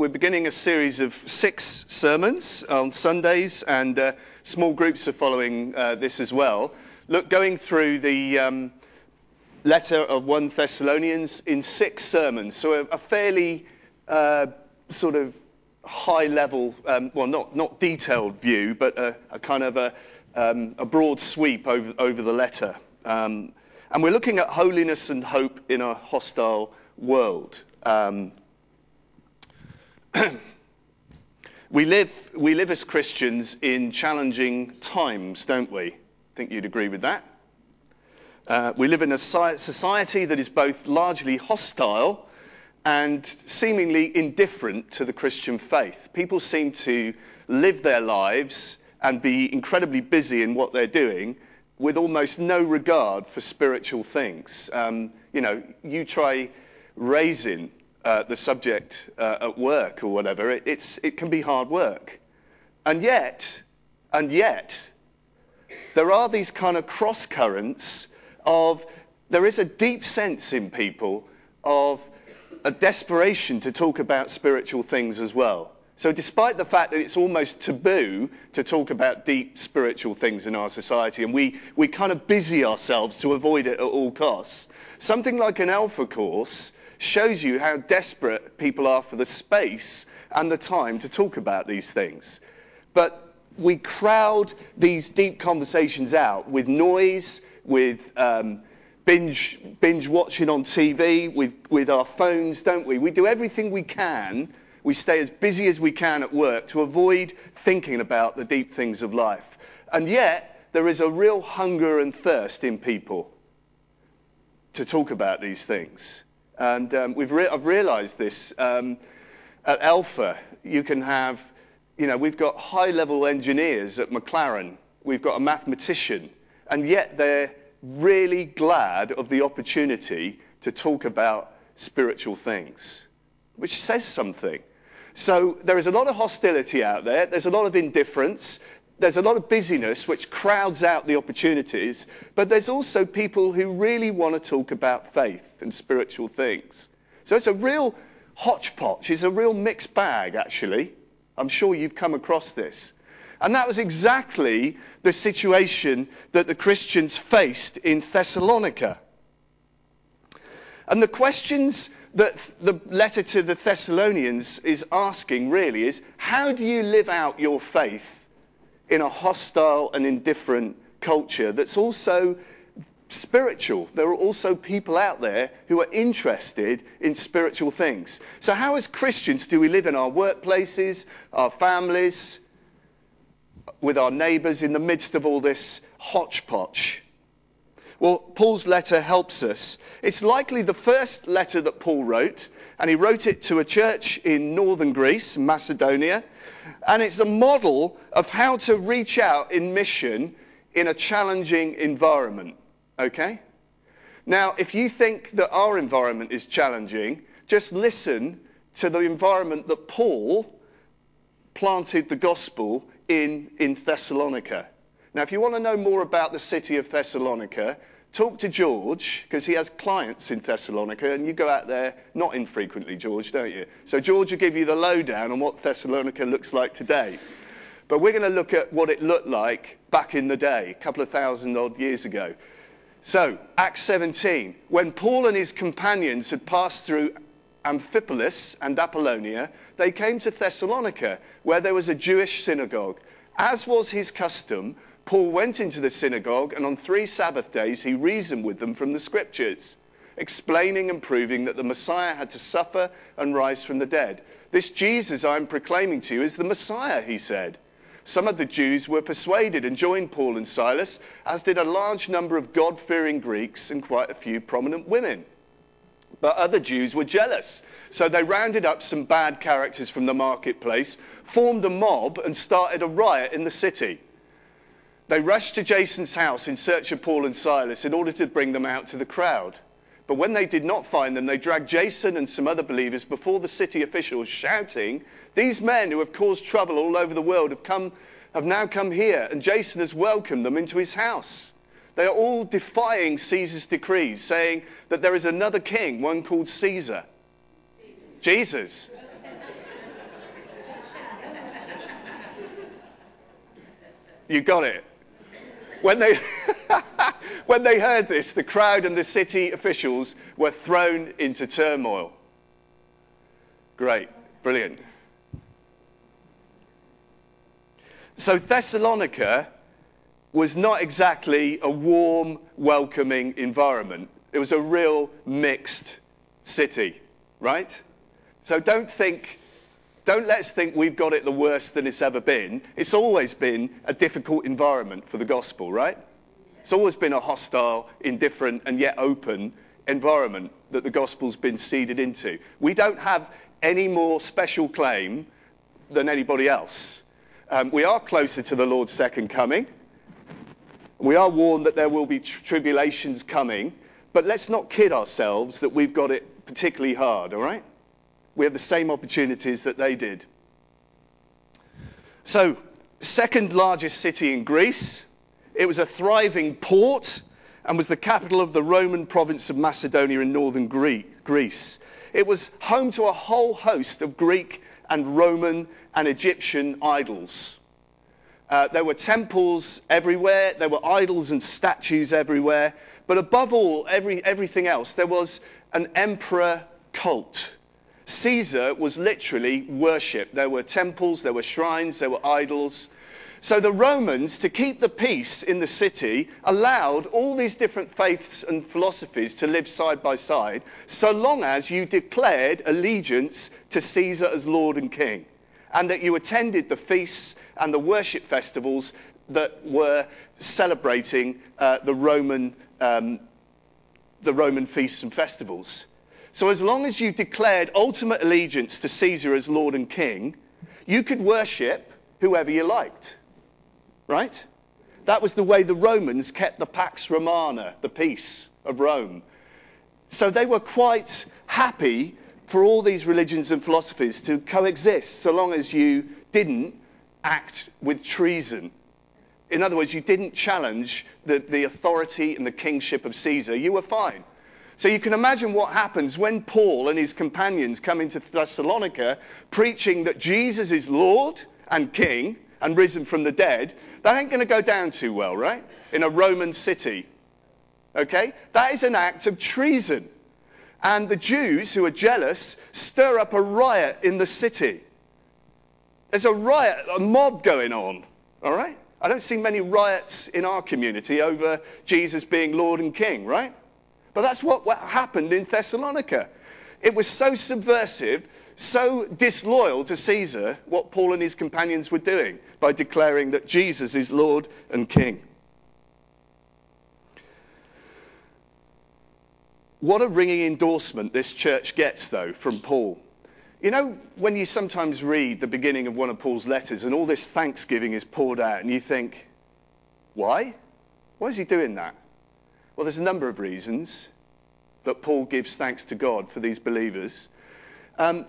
We're beginning a series of six sermons on Sundays, and uh, small groups are following uh, this as well. Look, going through the um, letter of 1 Thessalonians in six sermons, so a, a fairly uh, sort of high level, um, well, not, not detailed view, but a, a kind of a, um, a, broad sweep over, over the letter. Um, and we're looking at holiness and hope in a hostile world. Um, we, live, we live as Christians in challenging times, don't we? I think you'd agree with that. Uh, we live in a society that is both largely hostile and seemingly indifferent to the Christian faith. People seem to live their lives and be incredibly busy in what they're doing with almost no regard for spiritual things. Um, you know, you try raising uh, the subject uh, at work or whatever, it, it can be hard work. And yet, and yet, there are these kind of cross currents of there is a deep sense in people of a desperation to talk about spiritual things as well. So, despite the fact that it's almost taboo to talk about deep spiritual things in our society, and we, we kind of busy ourselves to avoid it at all costs, something like an Alpha course shows you how desperate people are for the space and the time to talk about these things. But we crowd these deep conversations out with noise, with um, binge, binge watching on TV, with, with our phones, don't we? We do everything we can. We stay as busy as we can at work to avoid thinking about the deep things of life. And yet, there is a real hunger and thirst in people to talk about these things. And um, we've re- I've realized this. Um, at Alpha, you can have, you know, we've got high level engineers at McLaren, we've got a mathematician, and yet they're really glad of the opportunity to talk about spiritual things, which says something. So there is a lot of hostility out there, there's a lot of indifference, there's a lot of busyness which crowds out the opportunities, but there's also people who really want to talk about faith and spiritual things. So it's a real hodgepodge, it's a real mixed bag, actually. I'm sure you've come across this. And that was exactly the situation that the Christians faced in Thessalonica. And the questions that the letter to the Thessalonians is asking really is how do you live out your faith in a hostile and indifferent culture that's also spiritual. There are also people out there who are interested in spiritual things. So, how, as Christians, do we live in our workplaces, our families, with our neighbours in the midst of all this hodgepodge? Well, Paul's letter helps us. It's likely the first letter that Paul wrote, and he wrote it to a church in northern Greece, Macedonia. And it's a model of how to reach out in mission in a challenging environment. Okay? Now, if you think that our environment is challenging, just listen to the environment that Paul planted the gospel in in Thessalonica. Now, if you want to know more about the city of Thessalonica, talk to George, because he has clients in Thessalonica, and you go out there not infrequently, George, don't you? So George will give you the lowdown on what Thessalonica looks like today. But we're going to look at what it looked like back in the day, a couple of thousand odd years ago. So, Acts 17, when Paul and his companions had passed through Amphipolis and Apollonia, they came to Thessalonica, where there was a Jewish synagogue. As was his custom, Paul went into the synagogue, and on three Sabbath days he reasoned with them from the scriptures, explaining and proving that the Messiah had to suffer and rise from the dead. This Jesus I am proclaiming to you is the Messiah, he said. Some of the Jews were persuaded and joined Paul and Silas, as did a large number of God fearing Greeks and quite a few prominent women. But other Jews were jealous. So they rounded up some bad characters from the marketplace, formed a mob, and started a riot in the city. They rushed to Jason's house in search of Paul and Silas in order to bring them out to the crowd. But when they did not find them, they dragged Jason and some other believers before the city officials, shouting, These men who have caused trouble all over the world have, come, have now come here, and Jason has welcomed them into his house. They are all defying Caesar's decrees, saying that there is another king, one called Caesar. Jesus. You got it. When they, when they heard this, the crowd and the city officials were thrown into turmoil. Great, brilliant. So Thessalonica was not exactly a warm, welcoming environment. It was a real mixed city, right? So don't think, don't let's think we've got it the worst than it's ever been. It's always been a difficult environment for the gospel, right? It's always been a hostile, indifferent, and yet open environment that the gospel's been seeded into. We don't have any more special claim than anybody else. Um, we are closer to the Lord's second coming. We are warned that there will be tr- tribulations coming, but let's not kid ourselves that we've got it particularly hard, all right? We have the same opportunities that they did. So, second largest city in Greece. It was a thriving port and was the capital of the Roman province of Macedonia in northern Greece. It was home to a whole host of Greek and Roman and Egyptian idols. Uh, there were temples everywhere, there were idols and statues everywhere, but above all, every, everything else, there was an emperor cult. Caesar was literally worshipped. There were temples, there were shrines, there were idols. So the Romans, to keep the peace in the city, allowed all these different faiths and philosophies to live side by side, so long as you declared allegiance to Caesar as Lord and King, and that you attended the feasts and the worship festivals that were celebrating uh, the, Roman, um, the Roman feasts and festivals. So, as long as you declared ultimate allegiance to Caesar as Lord and King, you could worship whoever you liked right? That was the way the Romans kept the Pax Romana, the peace of Rome. So they were quite happy for all these religions and philosophies to coexist so long as you didn't act with treason. In other words, you didn't challenge the, the authority and the kingship of Caesar. You were fine. So you can imagine what happens when Paul and his companions come into Thessalonica preaching that Jesus is Lord and King and risen from the dead. That ain't going to go down too well, right? In a Roman city. Okay? That is an act of treason. And the Jews who are jealous stir up a riot in the city. There's a riot, a mob going on. All right? I don't see many riots in our community over Jesus being Lord and King, right? But that's what, happened in Thessalonica. It was so subversive so disloyal to Caesar what Paul and his companions were doing by declaring that Jesus is Lord and King. What a ringing endorsement this church gets, though, from Paul. You know, when you sometimes read the beginning of one of Paul's letters and all this thanksgiving is poured out, and you think, why? Why is he doing that? Well, there's a number of reasons that Paul gives thanks to God for these believers. Um,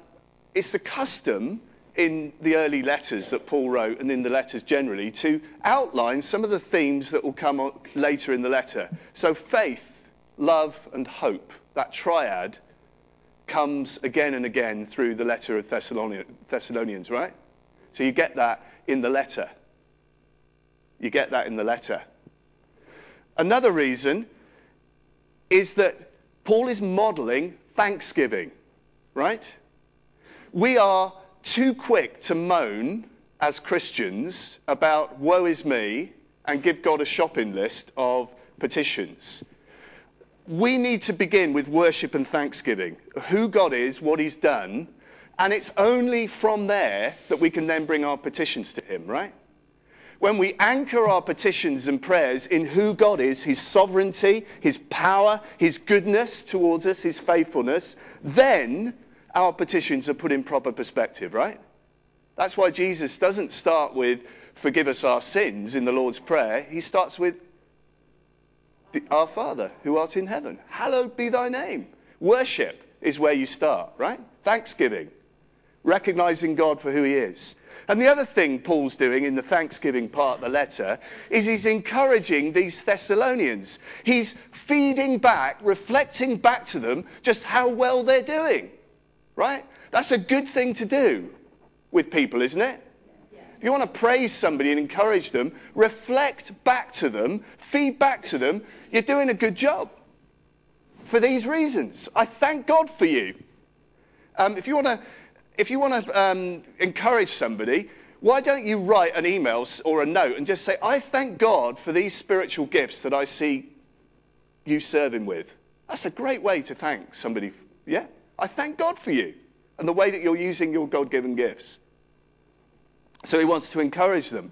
it's the custom in the early letters that Paul wrote and in the letters generally to outline some of the themes that will come later in the letter. So, faith, love, and hope, that triad, comes again and again through the letter of Thessalonians, right? So, you get that in the letter. You get that in the letter. Another reason is that Paul is modeling thanksgiving, right? We are too quick to moan as Christians about woe is me and give God a shopping list of petitions. We need to begin with worship and thanksgiving who God is, what He's done, and it's only from there that we can then bring our petitions to Him, right? When we anchor our petitions and prayers in who God is, His sovereignty, His power, His goodness towards us, His faithfulness, then our petitions are put in proper perspective, right? That's why Jesus doesn't start with, forgive us our sins in the Lord's Prayer. He starts with, Our Father who art in heaven, hallowed be thy name. Worship is where you start, right? Thanksgiving, recognizing God for who he is. And the other thing Paul's doing in the thanksgiving part of the letter is he's encouraging these Thessalonians. He's feeding back, reflecting back to them just how well they're doing. Right? That's a good thing to do with people, isn't it? If you want to praise somebody and encourage them, reflect back to them, feed back to them, you're doing a good job. For these reasons, I thank God for you. Um, if you want to, if you want to um, encourage somebody, why don't you write an email or a note and just say, I thank God for these spiritual gifts that I see you serving with? That's a great way to thank somebody. Yeah? I thank God for you and the way that you're using your God given gifts. So he wants to encourage them.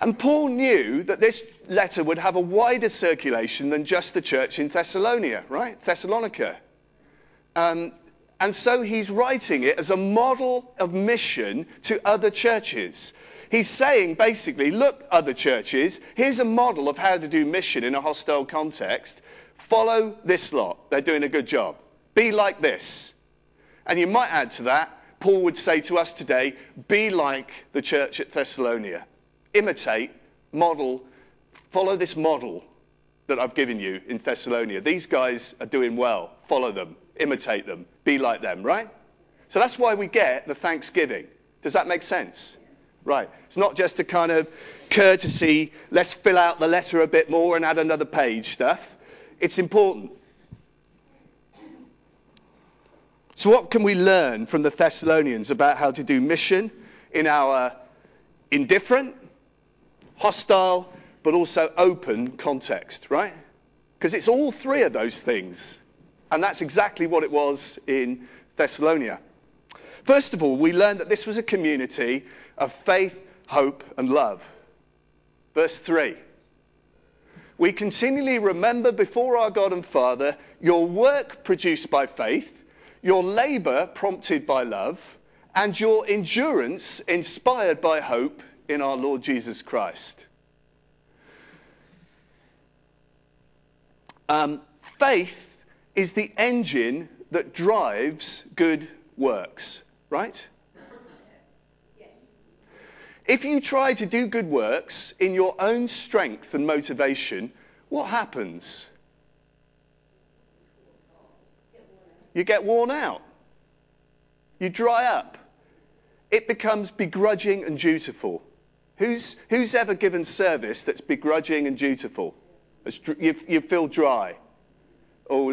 And Paul knew that this letter would have a wider circulation than just the church in Thessalonica, right? Thessalonica. Um, and so he's writing it as a model of mission to other churches. He's saying basically, look, other churches, here's a model of how to do mission in a hostile context. Follow this lot. They're doing a good job. Be like this. And you might add to that, Paul would say to us today be like the church at Thessalonica. Imitate, model, follow this model that I've given you in Thessalonica. These guys are doing well. Follow them, imitate them, be like them, right? So that's why we get the thanksgiving. Does that make sense? Right. It's not just a kind of courtesy, let's fill out the letter a bit more and add another page stuff. It's important. So, what can we learn from the Thessalonians about how to do mission in our indifferent, hostile, but also open context, right? Because it's all three of those things. And that's exactly what it was in Thessalonica. First of all, we learned that this was a community of faith, hope, and love. Verse 3 We continually remember before our God and Father your work produced by faith your labor prompted by love, and your endurance inspired by hope in our Lord Jesus Christ. Um, faith is the engine that drives good works, right? Yes. If you try to do good works in your own strength and motivation, what happens? You get worn out. You dry up. It becomes begrudging and dutiful. Who's, who's ever given service that's begrudging and dutiful? You, you feel dry. Oh,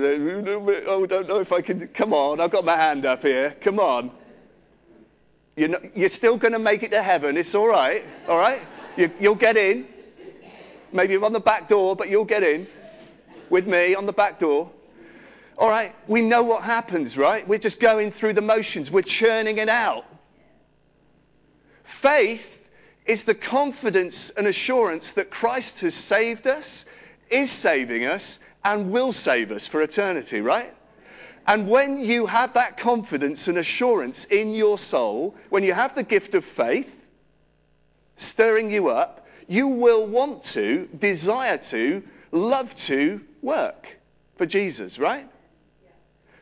oh, don't know if I can. Come on, I've got my hand up here. Come on. You're, not, you're still going to make it to heaven. It's all right. All right? You, you'll get in. Maybe on the back door, but you'll get in with me on the back door. All right, we know what happens, right? We're just going through the motions, we're churning it out. Faith is the confidence and assurance that Christ has saved us, is saving us, and will save us for eternity, right? And when you have that confidence and assurance in your soul, when you have the gift of faith stirring you up, you will want to, desire to, love to work for Jesus, right?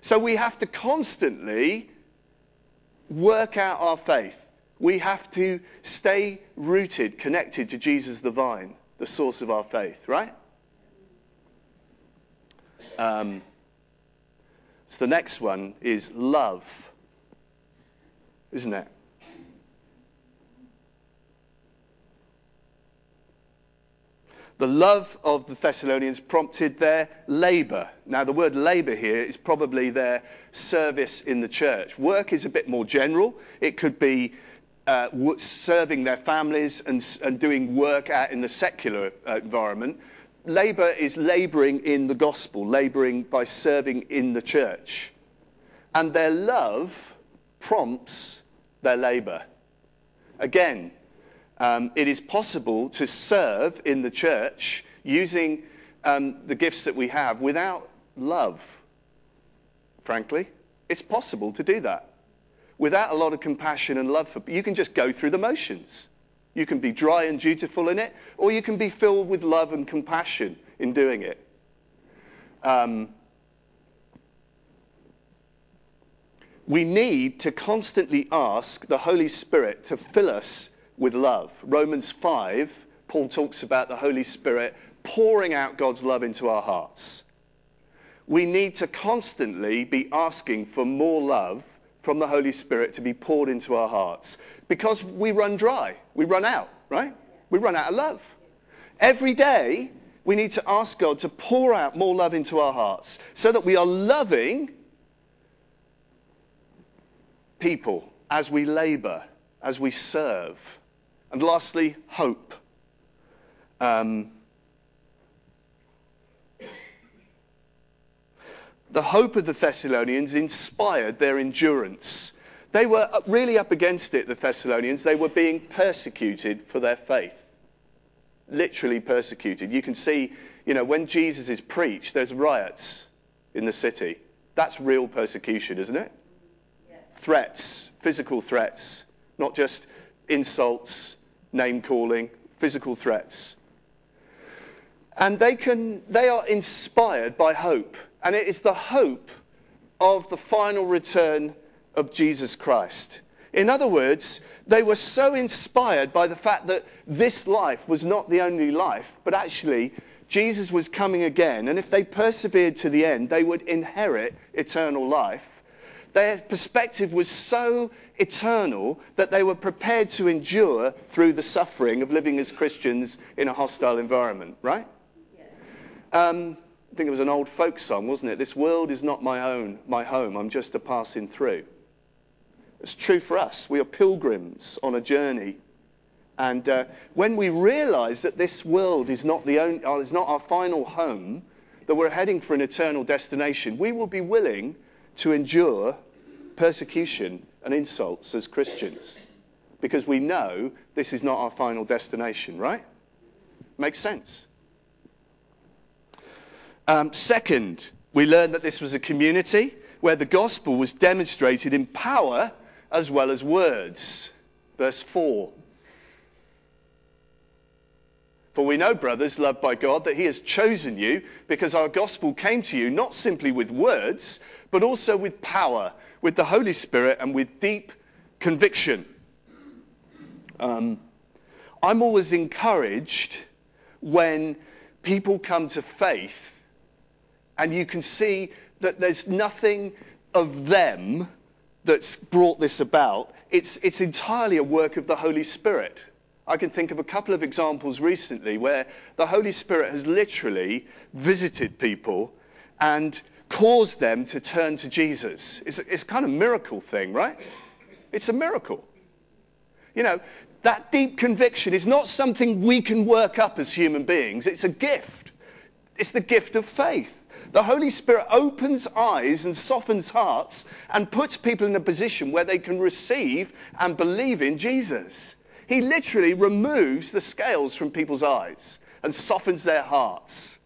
So we have to constantly work out our faith. We have to stay rooted, connected to Jesus the vine, the source of our faith, right? Um, so the next one is love, isn't it? The love of the Thessalonians prompted their labor. Now, the word labor here is probably their service in the church. Work is a bit more general. It could be uh, serving their families and, and, doing work out in the secular uh, environment. Labor is laboring in the gospel, laboring by serving in the church. And their love prompts their labor. Again, um, it is possible to serve in the church using um, the gifts that we have without love, frankly. It's possible to do that. Without a lot of compassion and love for you can just go through the motions. You can be dry and dutiful in it, or you can be filled with love and compassion in doing it. Um, we need to constantly ask the Holy Spirit to fill us with love. Romans 5, Paul talks about the Holy Spirit pouring out God's love into our hearts. We need to constantly be asking for more love from the Holy Spirit to be poured into our hearts because we run dry. We run out, right? We run out of love. Every day, we need to ask God to pour out more love into our hearts so that we are loving people as we labor, as we serve. And lastly, hope. Um, the hope of the Thessalonians inspired their endurance. They were really up against it, the Thessalonians. They were being persecuted for their faith. Literally persecuted. You can see, you know, when Jesus is preached, there's riots in the city. That's real persecution, isn't it? Threats, physical threats, not just insults, name calling, physical threats. And they, can, they are inspired by hope. And it is the hope of the final return of Jesus Christ. In other words, they were so inspired by the fact that this life was not the only life, but actually Jesus was coming again. And if they persevered to the end, they would inherit eternal life. Their perspective was so eternal that they were prepared to endure through the suffering of living as Christians in a hostile environment, right? Um, think it was an old folk song, wasn't it? This world is not my own, my home. I'm just a passing through. It's true for us. We are pilgrims on a journey. And uh, when we realize that this world is not, the only, uh, is not our final home, that we're heading for an eternal destination, we will be willing to endure persecution and insults as Christians because we know this is not our final destination, right? Makes sense. Um, second, we learned that this was a community where the gospel was demonstrated in power as well as words. Verse 4. For we know, brothers, loved by God, that He has chosen you because our gospel came to you not simply with words, but also with power, with the Holy Spirit, and with deep conviction. Um, I'm always encouraged when people come to faith and you can see that there's nothing of them that's brought this about. It's, it's entirely a work of the Holy Spirit. I can think of a couple of examples recently where the Holy Spirit has literally visited people and caused them to turn to Jesus. It's, it's kind of miracle thing, right? It's a miracle. You know, that deep conviction is not something we can work up as human beings, it's a gift. It's the gift of faith. The Holy Spirit opens eyes and softens hearts and puts people in a position where they can receive and believe in Jesus. He literally removes the scales from people's eyes and softens their hearts.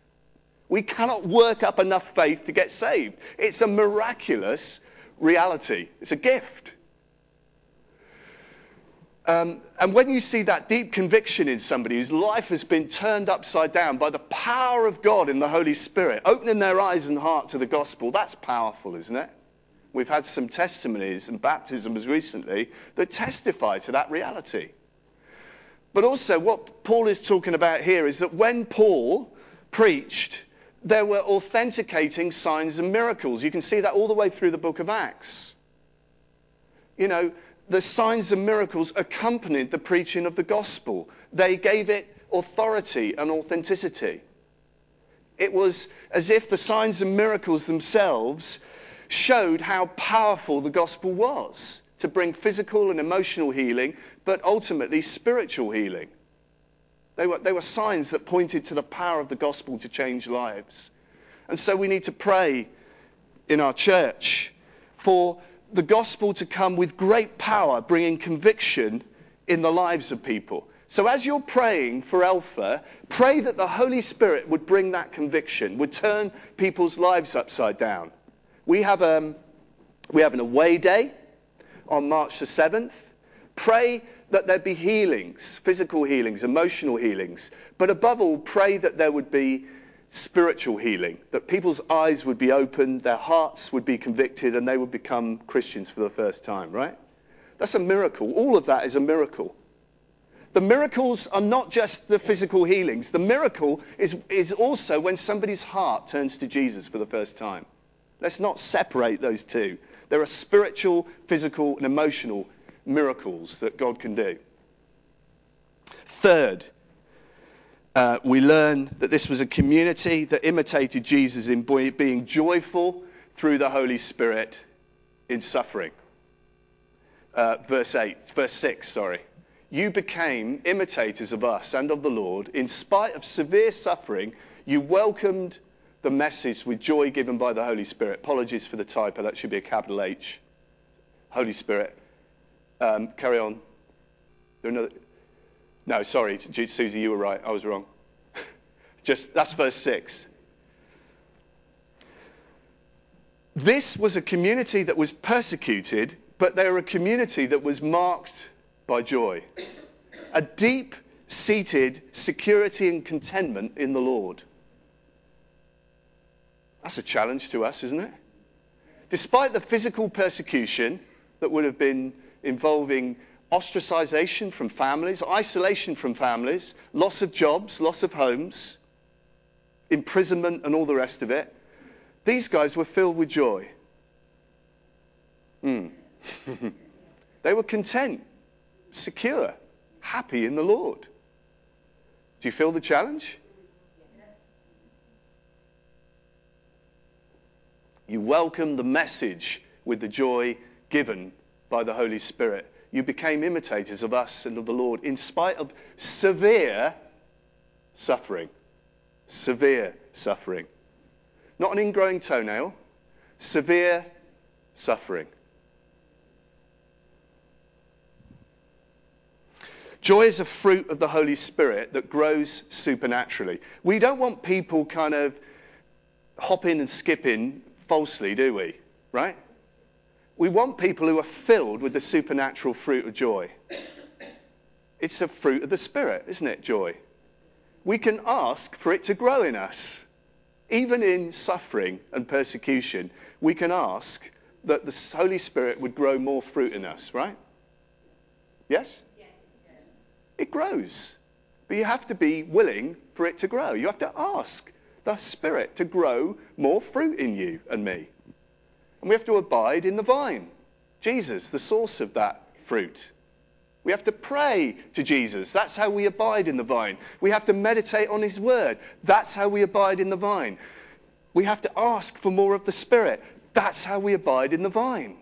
We cannot work up enough faith to get saved. It's a miraculous reality, it's a gift. Um, and when you see that deep conviction in somebody whose life has been turned upside down by the power of God in the Holy Spirit, opening their eyes and heart to the gospel, that's powerful, isn't it? We've had some testimonies and baptisms recently that testify to that reality. But also, what Paul is talking about here is that when Paul preached, there were authenticating signs and miracles. You can see that all the way through the book of Acts. You know, the signs and miracles accompanied the preaching of the gospel. They gave it authority and authenticity. It was as if the signs and miracles themselves showed how powerful the gospel was to bring physical and emotional healing, but ultimately spiritual healing. They were, they were signs that pointed to the power of the gospel to change lives. And so we need to pray in our church for the gospel to come with great power, bringing conviction in the lives of people. So, as you're praying for Alpha, pray that the Holy Spirit would bring that conviction, would turn people's lives upside down. We have, um, we have an away day on March the 7th. Pray that there be healings, physical healings, emotional healings. But above all, pray that there would be spiritual healing, that people's eyes would be opened, their hearts would be convicted, and they would become Christians for the first time, right? That's a miracle. All of that is a miracle. The miracles are not just the physical healings. The miracle is, is also when somebody's heart turns to Jesus for the first time. Let's not separate those two. There are spiritual, physical, and emotional miracles that God can do. Third, uh, we learn that this was a community that imitated Jesus in being joyful through the Holy Spirit in suffering. Uh, verse 8, verse 6, sorry. You became imitators of us and of the Lord. In spite of severe suffering, you welcomed the message with joy given by the Holy Spirit. Apologies for the typo, that should be a capital H. Holy Spirit. Um, carry on. There Another... No, sorry, Susie, you were right. I was wrong. Just that's verse 6. This was a community that was persecuted, but they were a community that was marked by joy. A deep seated security and contentment in the Lord. That's a challenge to us, isn't it? Despite the physical persecution that would have been involving ostracization from families, isolation from families, loss of jobs, loss of homes, imprisonment, and all the rest of it, these guys were filled with joy. Mm. they were content, secure, happy in the Lord. Do you feel the challenge? You welcome the message with the joy given by the Holy Spirit. You became imitators of us and of the Lord in spite of severe suffering. Severe suffering. Not an ingrowing toenail, severe suffering. Joy is a fruit of the Holy Spirit that grows supernaturally. We don't want people kind of hopping and skipping falsely, do we? Right? We want people who are filled with the supernatural fruit of joy. It's a fruit of the Spirit, isn't it? Joy. We can ask for it to grow in us. Even in suffering and persecution, we can ask that the Holy Spirit would grow more fruit in us, right? Yes? Yes. It grows. But you have to be willing for it to grow. You have to ask the Spirit to grow more fruit in you and me. And we have to abide in the vine, Jesus, the source of that fruit. We have to pray to Jesus. That's how we abide in the vine. We have to meditate on his word. That's how we abide in the vine. We have to ask for more of the Spirit. That's how we abide in the vine.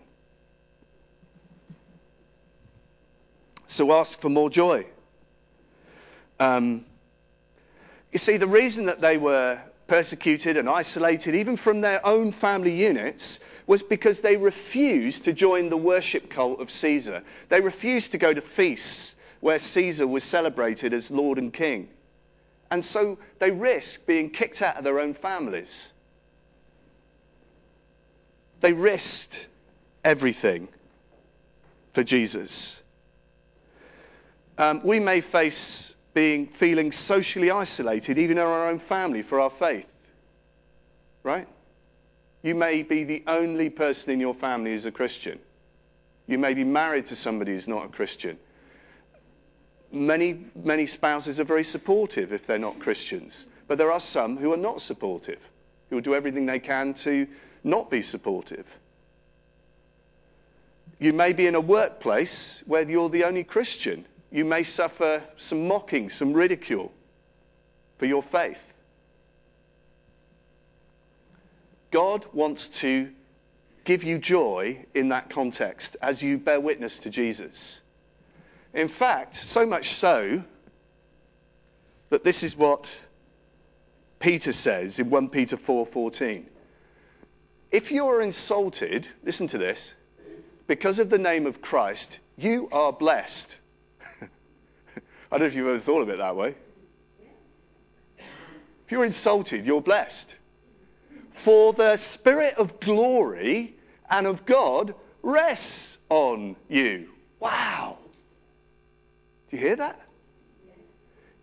So ask for more joy. Um, you see, the reason that they were persecuted and isolated, even from their own family units, was because they refused to join the worship cult of Caesar. They refused to go to feasts where Caesar was celebrated as Lord and King. And so they risked being kicked out of their own families. They risked everything for Jesus. Um, we may face being feeling socially isolated, even in our own family, for our faith. Right? You may be the only person in your family who's a Christian. You may be married to somebody who's not a Christian. Many, many spouses are very supportive if they're not Christians, but there are some who are not supportive, who will do everything they can to not be supportive. You may be in a workplace where you're the only Christian you may suffer some mocking, some ridicule for your faith. God wants to give you joy in that context as you bear witness to Jesus. In fact, so much so that this is what Peter says in 1 Peter 4:14. if you are insulted, listen to this, because of the name of Christ, you are blessed I don't know if you've ever thought of it that way. If you're insulted, you're blessed. For the Spirit of glory and of God rests on you. Wow. Do you hear that?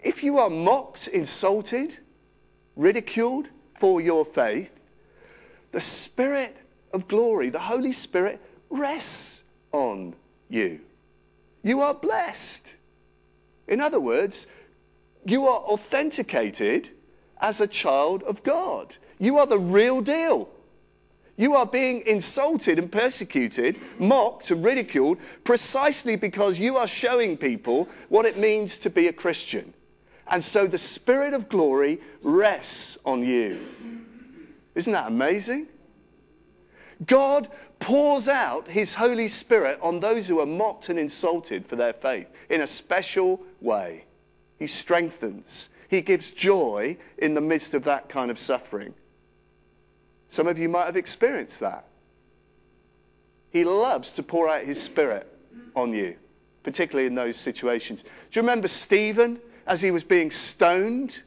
If you are mocked, insulted, ridiculed for your faith, the Spirit of glory, the Holy Spirit, rests on you. You are blessed. In other words, you are authenticated as a child of God. You are the real deal. You are being insulted and persecuted, mocked and ridiculed precisely because you are showing people what it means to be a Christian. And so the Spirit of glory rests on you. Isn't that amazing? God pours out his Holy Spirit on those who are mocked and insulted for their faith in a special way. He strengthens, he gives joy in the midst of that kind of suffering. Some of you might have experienced that. He loves to pour out his Spirit on you, particularly in those situations. Do you remember Stephen as he was being stoned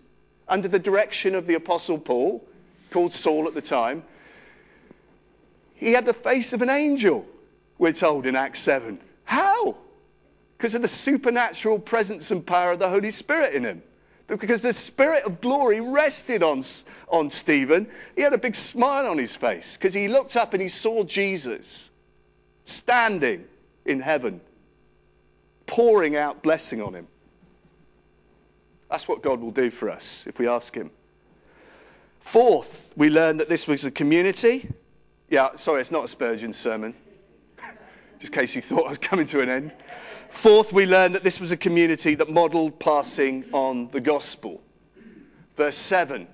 under the direction of the Apostle Paul, called Saul at the time? He had the face of an angel, we're told in Acts 7. How? Because of the supernatural presence and power of the Holy Spirit in him. Because the Spirit of glory rested on, on Stephen. He had a big smile on his face because he looked up and he saw Jesus standing in heaven, pouring out blessing on him. That's what God will do for us if we ask Him. Fourth, we learn that this was a community yeah, sorry, it's not a Spurgeon sermon, just in case you thought I was coming to an end. Fourth, we learn that this was a community that modeled passing on the gospel. Verse 7.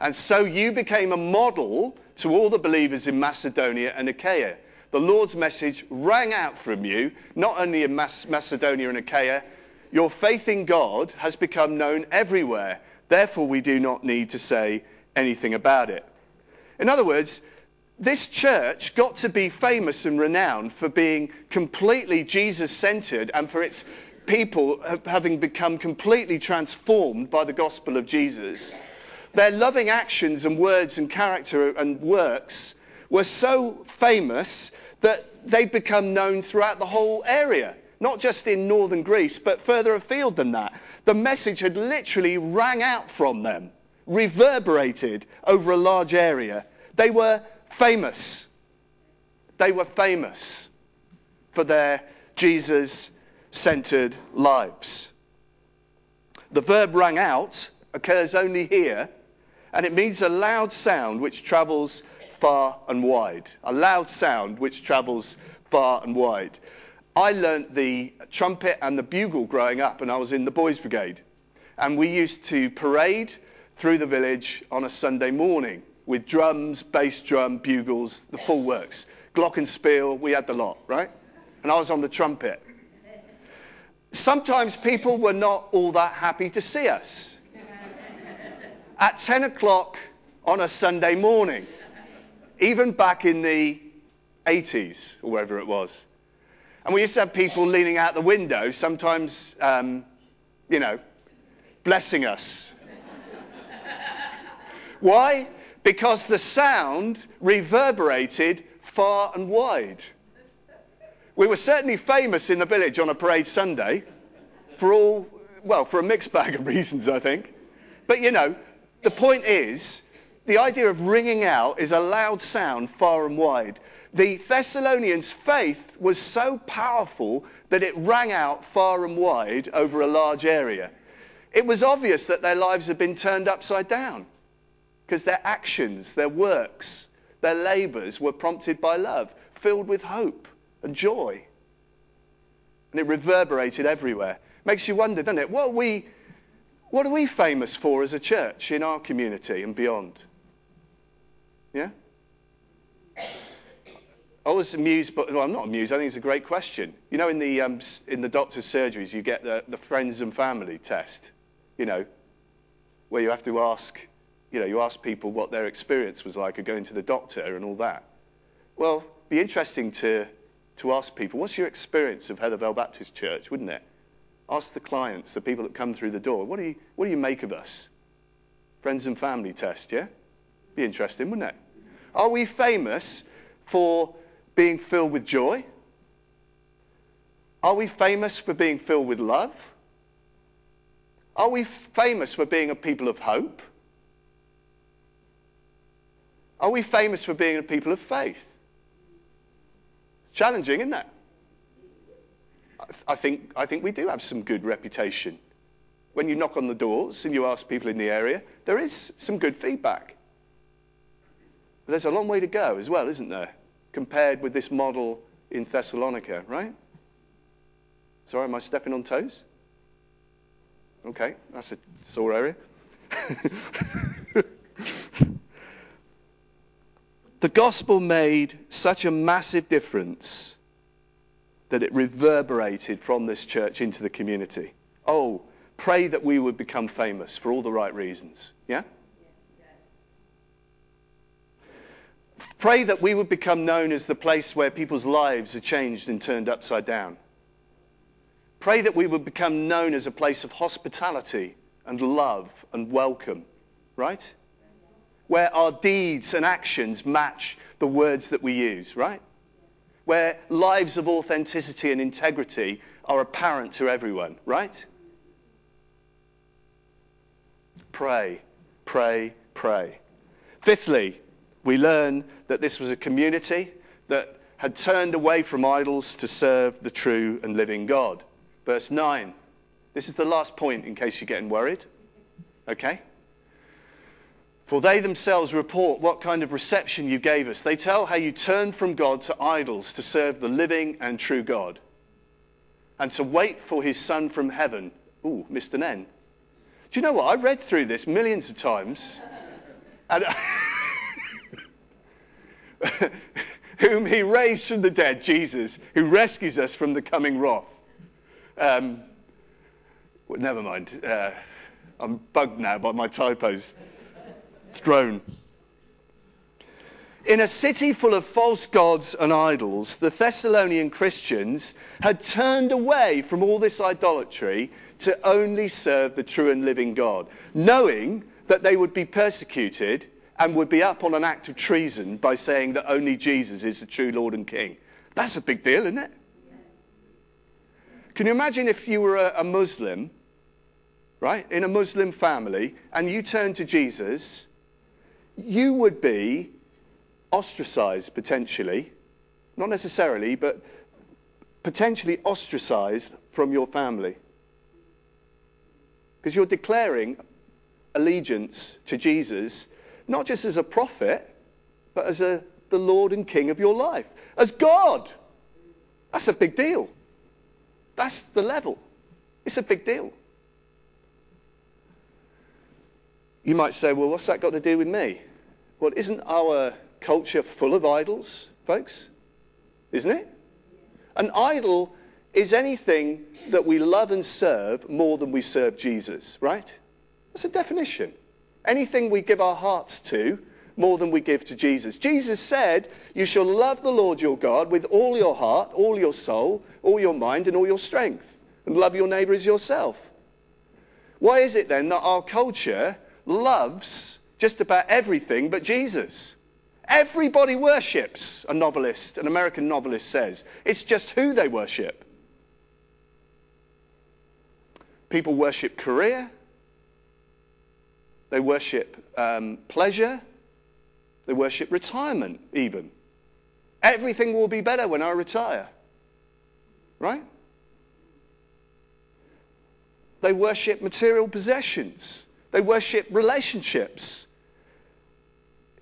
And so you became a model to all the believers in Macedonia and Achaia. The Lord's message rang out from you, not only in Macedonia and Achaia, your faith in God has become known everywhere. Therefore, we do not need to say anything about it. In other words, this church got to be famous and renowned for being completely Jesus centered and for its people having become completely transformed by the gospel of Jesus. Their loving actions and words and character and works were so famous that they'd become known throughout the whole area, not just in northern Greece, but further afield than that. The message had literally rang out from them, reverberated over a large area. They were famous. They were famous for their Jesus centered lives. The verb rang out occurs only here, and it means a loud sound which travels far and wide. A loud sound which travels far and wide. I learnt the trumpet and the bugle growing up, and I was in the Boys Brigade. And we used to parade through the village on a Sunday morning with drums, bass drum, bugles, the full works. Glockenspiel, we had the lot, right? And I was on the trumpet. Sometimes people were not all that happy to see us. At 10 o'clock on a Sunday morning, even back in the 80s or wherever it was. And we used to have people leaning out the window, sometimes, um, you know, blessing us. Why? Because the sound reverberated far and wide. We were certainly famous in the village on a parade Sunday for all, well, for a mixed bag of reasons, I think. But you know, the point is, the idea of ringing out is a loud sound far and wide. The Thessalonians' faith was so powerful that it rang out far and wide over a large area. It was obvious that their lives had been turned upside down because their actions, their works, their labors were prompted by love, filled with hope and joy. And it reverberated everywhere. Makes you wonder, doesn't it? What are we, what are we famous for as a church in our community and beyond? Yeah? I was amused, but well, I'm not amused. I think it's a great question. You know, in the, um, in the doctor's surgeries, you get the, the friends and family test, you know, where you have to ask you know, you ask people what their experience was like of going to the doctor and all that. Well, it'd be interesting to, to ask people, what's your experience of Heathervale Baptist Church, wouldn't it? Ask the clients, the people that come through the door, what do you, what do you make of us? Friends and family test, yeah? Be interesting, wouldn't it? Are we famous for being filled with joy? Are we famous for being filled with love? Are we famous for being a people of hope? Are we famous for being a people of faith? It's challenging, isn't it? I think, I think we do have some good reputation. When you knock on the doors and you ask people in the area, there is some good feedback. But there's a long way to go as well, isn't there? Compared with this model in Thessalonica, right? Sorry, am I stepping on toes? Okay, that's a sore area. the gospel made such a massive difference that it reverberated from this church into the community. Oh, pray that we would become famous for all the right reasons. Yeah? Pray that we would become known as the place where people's lives are changed and turned upside down. Pray that we would become known as a place of hospitality and love and welcome, right? Where our deeds and actions match the words that we use, right? Where lives of authenticity and integrity are apparent to everyone, right? Pray, pray, pray. Fifthly, we learn that this was a community that had turned away from idols to serve the true and living God. Verse 9. This is the last point in case you're getting worried. Okay? For they themselves report what kind of reception you gave us. They tell how you turned from God to idols to serve the living and true God and to wait for his Son from heaven. Ooh, Mr. Nen. Do you know what? I read through this millions of times. And whom he raised from the dead, Jesus, who rescues us from the coming wrath. Um, well, never mind. Uh, I'm bugged now by my typos. Thrown. In a city full of false gods and idols, the Thessalonian Christians had turned away from all this idolatry to only serve the true and living God, knowing that they would be persecuted and would be up on an act of treason by saying that only Jesus is the true Lord and King. That's a big deal, isn't it? Can you imagine if you were a Muslim, right, in a Muslim family, and you turned to Jesus, you would be ostracized potentially, not necessarily, but potentially ostracized from your family. Because you're declaring allegiance to Jesus, not just as a prophet, but as a, the Lord and King of your life, as God. That's a big deal. That's the level. It's a big deal. You might say, well, what's that got to do with me? Well, isn't our culture full of idols, folks? Isn't it? An idol is anything that we love and serve more than we serve Jesus, right? That's a definition. Anything we give our hearts to more than we give to Jesus. Jesus said, You shall love the Lord your God with all your heart, all your soul, all your mind, and all your strength, and love your neighbor as yourself. Why is it then that our culture loves just about everything but Jesus? Everybody worships, a novelist, an American novelist says. It's just who they worship. People worship career, they worship um, pleasure, they worship retirement, even. Everything will be better when I retire. Right? They worship material possessions. They worship relationships.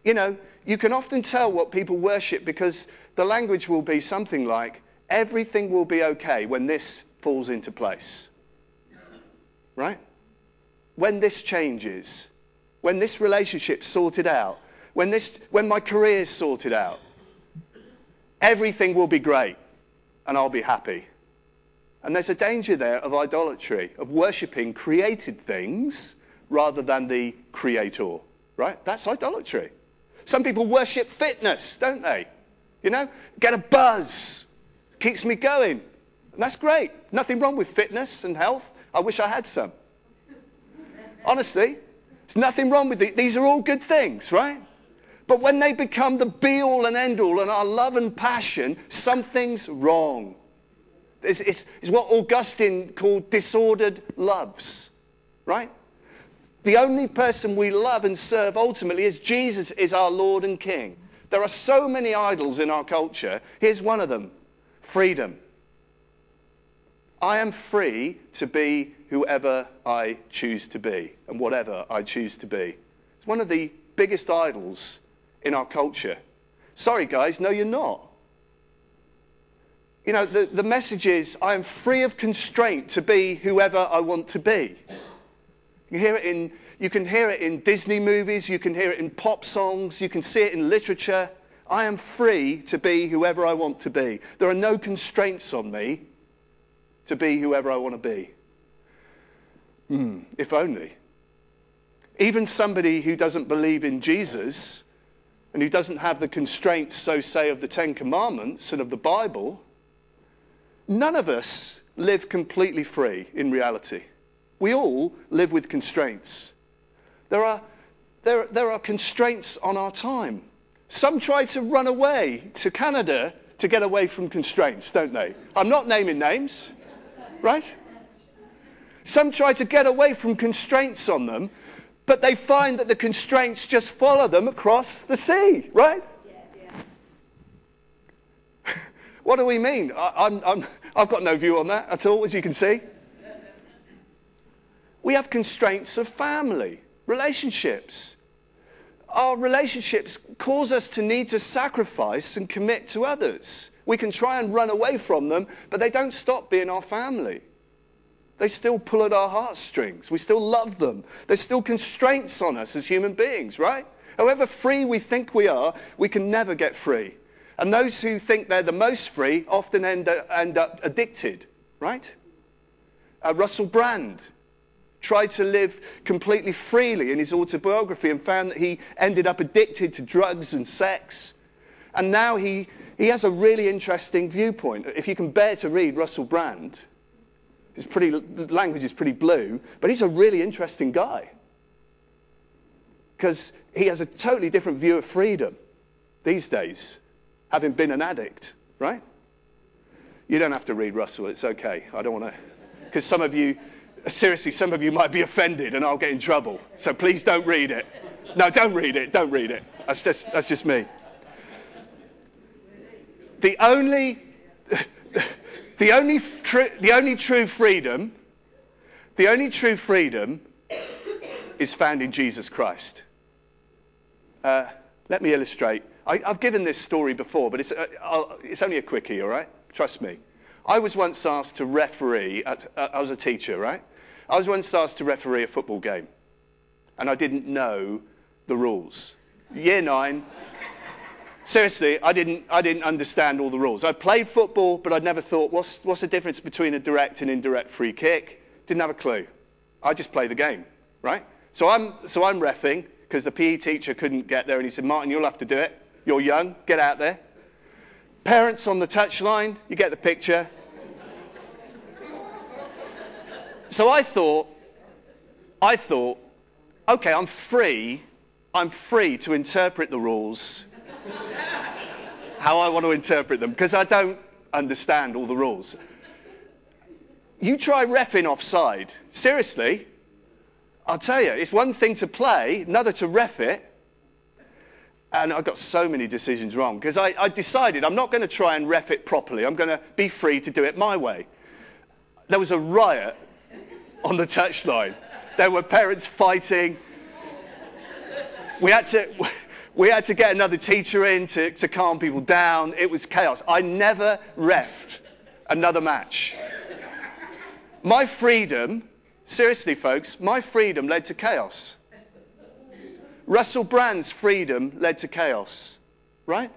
You know, you can often tell what people worship because the language will be something like, everything will be okay when this falls into place. Right? When this changes, when this relationship's sorted out, when, this, when my career's sorted out, everything will be great and I'll be happy. And there's a danger there of idolatry, of worshipping created things rather than the creator, right? That's idolatry. Some people worship fitness, don't they? You know, get a buzz, keeps me going. And that's great. Nothing wrong with fitness and health. I wish I had some. Honestly, there's nothing wrong with it. These are all good things, right? But when they become the be all and end all and our love and passion, something's wrong. It's, it's, it's, what Augustine called disordered loves, right? The only person we love and serve ultimately is Jesus is our Lord and King. There are so many idols in our culture. Here's one of them freedom. I am free to be whoever I choose to be and whatever I choose to be. It's one of the biggest idols in our culture. Sorry, guys, no, you're not. You know, the, the message is I am free of constraint to be whoever I want to be. You, hear it in, you can hear it in Disney movies, you can hear it in pop songs, you can see it in literature. I am free to be whoever I want to be. There are no constraints on me to be whoever I want to be. Hmm, if only. Even somebody who doesn't believe in Jesus and who doesn't have the constraints, so say, of the Ten Commandments and of the Bible, none of us live completely free in reality. We all live with constraints. There are, there, there are constraints on our time. Some try to run away to Canada to get away from constraints, don't they? I'm not naming names, right? Some try to get away from constraints on them, but they find that the constraints just follow them across the sea, right? What do we mean? I, have got no view on that at all, as you can see. We have constraints of family, relationships our relationships cause us to need to sacrifice and commit to others. We can try and run away from them, but they don't stop being our family. They still pull at our heartstrings. We still love them. There's still constraints on us as human beings, right? However free we think we are, we can never get free. And those who think they're the most free often end, end up addicted, right? Uh, Russell Brand tried to live completely freely in his autobiography and found that he ended up addicted to drugs and sex. And now he, he has a really interesting viewpoint. If you can bear to read Russell Brand, his pretty, language is pretty blue, but he's a really interesting guy. Because he has a totally different view of freedom these days, having been an addict, right? You don't have to read Russell, it's okay. I don't want to. Because some of you seriously, some of you might be offended and I'll get in trouble. So please don't read it. No, don't read it. Don't read it. That's just, that's just me. The only, the, only tr- the only true freedom, the only true freedom is found in Jesus Christ. Uh, let me illustrate. I, have given this story before, but it's, uh, it's only a quickie, all right? Trust me. I was once asked to referee, at, uh, I was a teacher, right? I was once asked to referee a football game, and I didn't know the rules. Year nine. Seriously, I didn't, I didn't understand all the rules. I played football, but I'd never thought, what's, what's the difference between a direct and indirect free kick? Didn't have a clue. I just play the game, right? So I'm, so I'm refing because the PE teacher couldn't get there, and he said, Martin, you'll have to do it. You're young, get out there. Parents on the touchline, you get the picture. So I thought, I thought, okay, I'm free. I'm free to interpret the rules how I want to interpret them because I don't understand all the rules. You try refing offside. Seriously, I'll tell you, it's one thing to play, another to ref it. And I got so many decisions wrong because I, I decided I'm not going to try and ref it properly. I'm going to be free to do it my way. There was a riot on the touchline. There were parents fighting. We had to, we had to get another teacher in to, to calm people down. It was chaos. I never refed another match. My freedom, seriously, folks, my freedom led to chaos. Russell Brand's freedom led to chaos, right?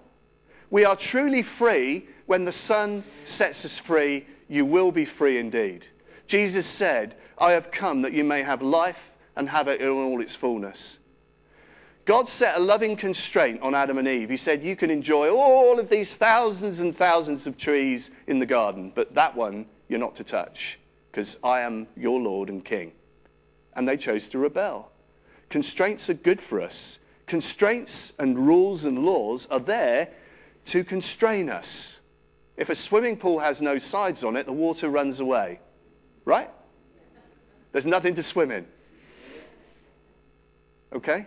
We are truly free when the Son sets us free. You will be free indeed. Jesus said, I have come that you may have life and have it in all its fullness. God set a loving constraint on Adam and Eve. He said, You can enjoy all of these thousands and thousands of trees in the garden, but that one you're not to touch, because I am your Lord and King. And they chose to rebel. Constraints are good for us. Constraints and rules and laws are there to constrain us. If a swimming pool has no sides on it, the water runs away. Right? There's nothing to swim in. Okay?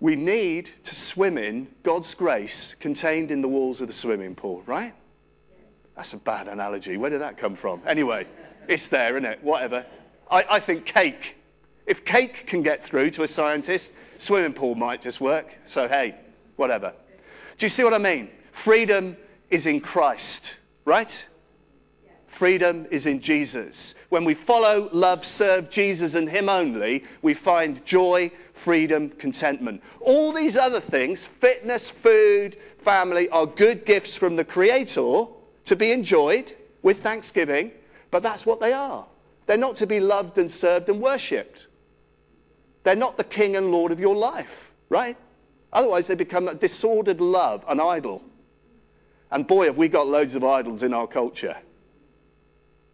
We need to swim in God's grace contained in the walls of the swimming pool, right? That's a bad analogy. Where did that come from? Anyway, it's there, isn't it? Whatever. I, I think cake. If cake can get through to a scientist, swimming pool might just work. So, hey, whatever. Do you see what I mean? Freedom is in Christ, right? Freedom is in Jesus. When we follow, love, serve Jesus and Him only, we find joy, freedom, contentment. All these other things, fitness, food, family, are good gifts from the Creator to be enjoyed with thanksgiving, but that's what they are. They're not to be loved and served and worshipped. They're not the king and lord of your life, right? Otherwise, they become a disordered love, an idol. And boy, have we got loads of idols in our culture.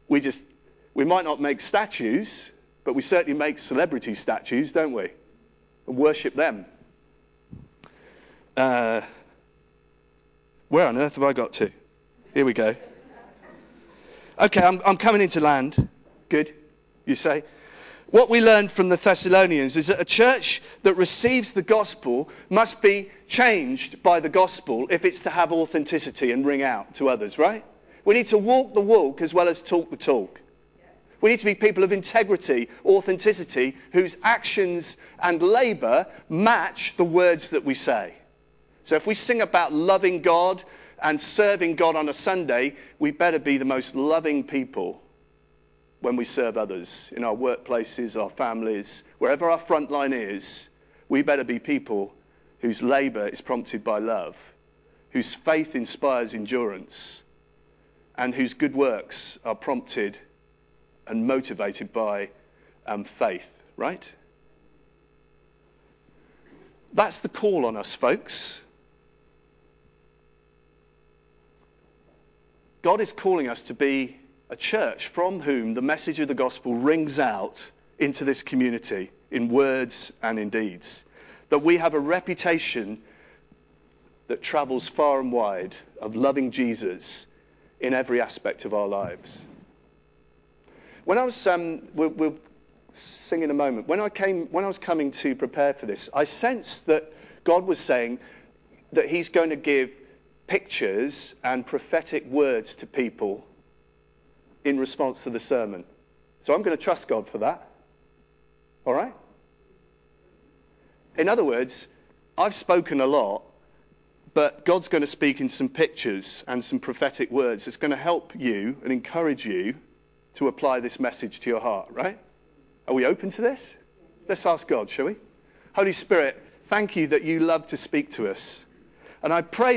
We just, we might not make statues, but we certainly make celebrity statues, don't we? And worship them. Uh, where on earth have I got to? Here we go. Okay, I'm, I'm coming into land. Good, you say? What we learned from the Thessalonians is that a church that receives the gospel must be changed by the gospel if it's to have authenticity and ring out to others, right? We need to walk the walk as well as talk the talk. We need to be people of integrity, authenticity, whose actions and labour match the words that we say. So if we sing about loving God and serving God on a Sunday, we better be the most loving people when we serve others in our workplaces, our families, wherever our front line is, we better be people whose labor is prompted by love, whose faith inspires endurance, and whose good works are prompted and motivated by um, faith, right? That's the call on us, folks. God is calling us to be a church from whom the message of the gospel rings out into this community in words and in deeds. That we have a reputation that travels far and wide of loving Jesus in every aspect of our lives. When I was, um, we'll, we'll sing in a moment. When I came, when I was coming to prepare for this, I sensed that God was saying that He's going to give pictures and prophetic words to people in response to the sermon. So I'm going to trust God for that. All right? In other words, I've spoken a lot, but God's going to speak in some pictures and some prophetic words that's going to help you and encourage you to apply this message to your heart, right? Are we open to this? Let's ask God, shall we? Holy Spirit, thank you that you love to speak to us. And I pray